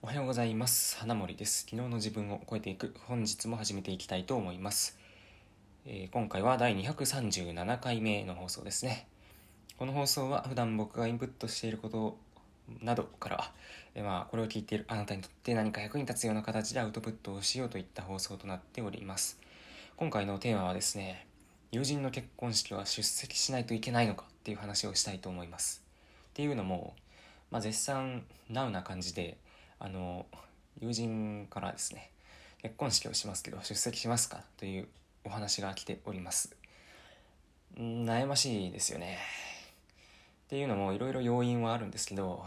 おはようございます。花森です。昨日の自分を超えていく本日も始めていきたいと思います、えー、今回は第237回目の放送ですね。この放送は普段僕がインプットしていることなどから、えー、まあこれを聞いているあなたにとって何か役に立つような形でアウトプットをしようといった放送となっております。今回のテーマはですね友人の結婚式は出席しないといけないのかっていう話をしたいと思います。っていうのも、まあ、絶賛ナウな感じであの友人からですね結婚式をしますけど出席しますかというお話が来ております。悩ましいですよね。っていうのもいろいろ要因はあるんですけど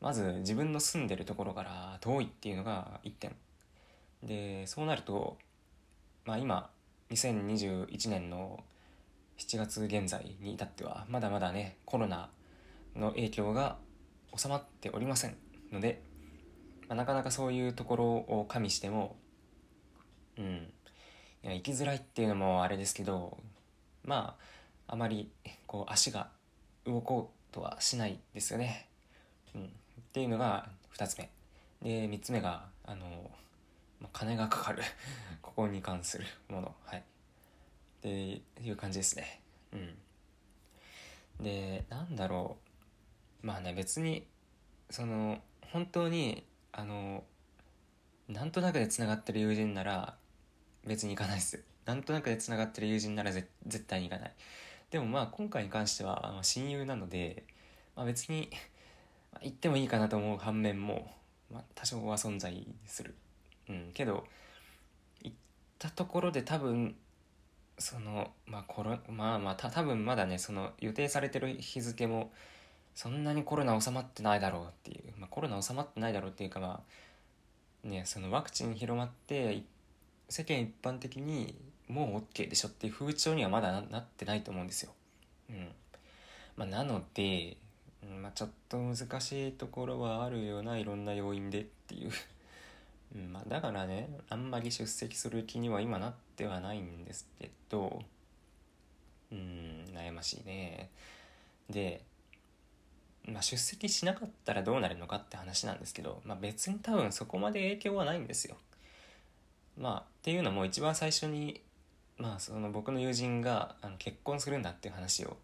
まず自分の住んでるところから遠いっていうのが1点。でそうなるとまあ今2021年の7月現在に至ってはまだまだねコロナの影響が収まっておりませんのでまあ、なかなかそういうところを加味してもうん。いや行きづらいっていうのもあれですけどまああまりこう足が動こうとはしないですよね。うん、っていうのが2つ目。で3つ目があの、まあ、金がかかる。ここに関するもの。はい。っていう感じですね。うん、でなんだろう。まあね別にその本当にあのなんとなくでつながってる友人なら別に行かないですなんとなくでつながってる友人なら絶対に行かない。でもまあ今回に関してはあの親友なので、まあ、別に行ってもいいかなと思う反面も、まあ、多少は存在する。うんけど行ったところで多分そのまあコロまあまあた多分まだねその予定されてる日付もそんなにコロナ収まってないだろうっていう、まあ、コロナ収まってないだろうっていうかまあねそのワクチン広まって世間一般的にもう OK でしょっていう風潮にはまだなってないと思うんですよ。うんまあ、なので、まあ、ちょっと難しいところはあるようないろんな要因でっていう うんまあ、だからねあんまり出席する気には今なってはないんですけどうん悩ましいね。でまあ、出席しなかったらどうなるのかって話なんですけど、まあ、別に多分そこまで影響はないんですよ。まあ、っていうのも一番最初に、まあ、その僕の友人があの結婚するんだっていう話を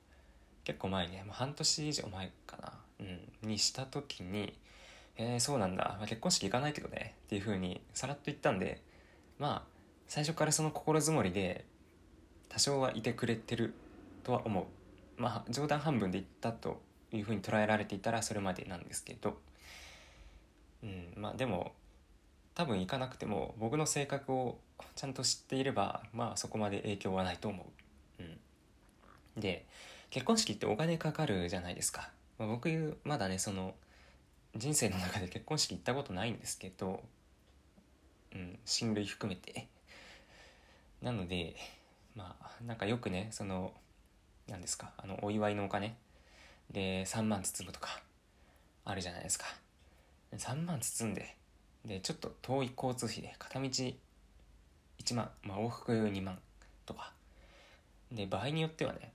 結構前にね、まあ、半年以上前かな、うん、にした時に「えー、そうなんだ、まあ、結婚式行かないけどね」っていうふうにさらっと言ったんでまあ最初からその心づもりで多少はいてくれてるとは思う。まあ冗談半分で言ったというふうに捉えられていたらそれまでなんですけど、うん、まあでも多分行かなくても僕の性格をちゃんと知っていればまあそこまで影響はないと思う。うん、で結婚式ってお金かかるじゃないですか。まあ、僕まだねその人生の中で結婚式行ったことないんですけど、うん、親類含めて。なのでまあなんかよくねその何ですかあのお祝いのお金で3万包むとかあるじゃないですか。3万包んででちょっと遠い交通費で片道1万、まあ、往復2万とか。で場合によってはね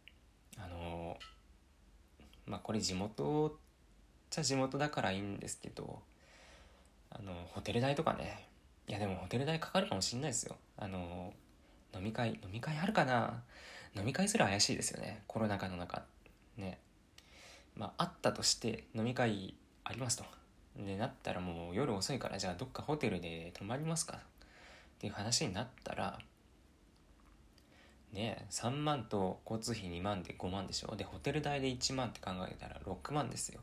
あのー、まあこれ地元っちゃ地元だからいいんですけどあのホテル代とかね。いやでもホテル代かかるかもしんないですよ。あのー、飲み会飲み会あるかな。飲み会すら怪しいですよね。コロナ禍の中。ね。まあ、あったとして飲み会ありますと。で、なったらもう夜遅いからじゃあどっかホテルで泊まりますかっていう話になったら、ね3万と交通費2万で5万でしょで、ホテル代で1万って考えたら6万ですよ。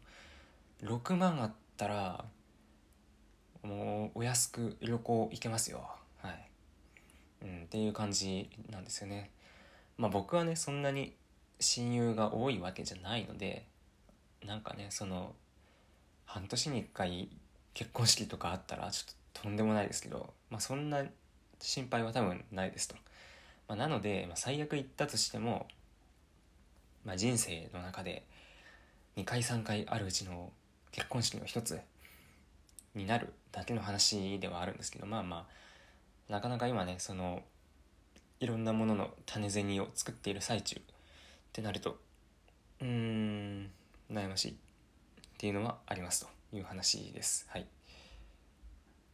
6万あったら、もうお安く旅行行けますよ。はい。うん、っていう感じなんですよね。まあ僕はね、そんなに親友が多いわけじゃないので、なんかねその半年に1回結婚式とかあったらちょっととんでもないですけど、まあ、そんな心配は多分ないですと。まあ、なので、まあ、最悪行ったとしても、まあ、人生の中で2回3回あるうちの結婚式の一つになるだけの話ではあるんですけどまあまあなかなか今ねそのいろんなものの種銭を作っている最中ってなるとうん悩ましいっていうのはありますという話です。はい。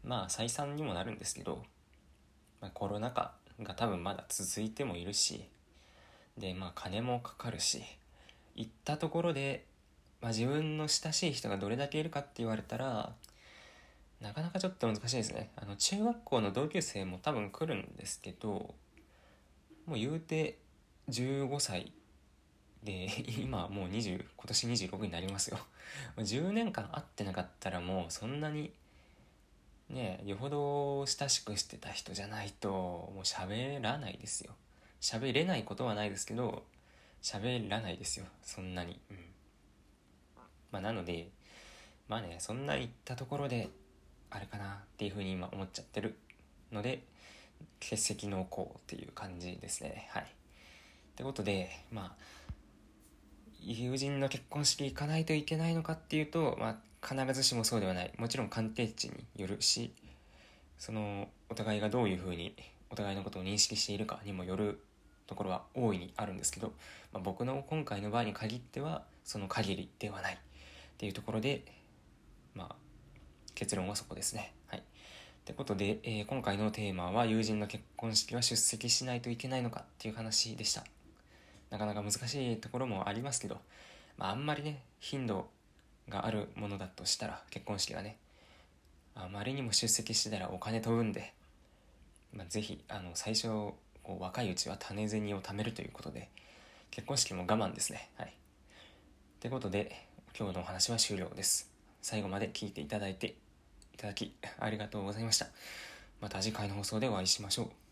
まあ再三にもなるんですけど、まあ、コロナ禍が多分まだ続いてもいるしでまあ金もかかるし行ったところで、まあ、自分の親しい人がどれだけいるかって言われたらなかなかちょっと難しいですねあの中学校の同級生も多分来るんですけどもう言うて15歳で 今もう20今年26になりますよ。10年間会ってなかったらもうそんなにねよほど親しくしてた人じゃないともう喋らないですよ。喋れないことはないですけど喋らないですよ。そんなに。うん。まあなのでまあねそんな言ったところであれかなっていうふうに今思っちゃってるので欠席濃厚っていう感じですね。はい。ってことでまあ友人の結婚式行かないといけないのかっていうと、まあ、必ずしもそうではない。もちろん鑑定値によるしそのお互いがどういうふうにお互いのことを認識しているかにもよるところは大いにあるんですけど、まあ、僕の今回の場合に限ってはその限りではないっていうところでまあ結論はそこですね。はい。ってことで、えー、今回のテーマは友人の結婚式は出席しないといけないのかっていう話でした。なかなか難しいところもありますけど、まあ、あんまりね頻度があるものだとしたら結婚式がねあまりにも出席してたらお金飛ぶんで、まあ、ぜひあの最初こう若いうちは種銭を貯めるということで結婚式も我慢ですね。はい。ってことで今日のお話は終了です。最後まで聞いていただいていただきありがとうございました。また次回の放送でお会いしましょう。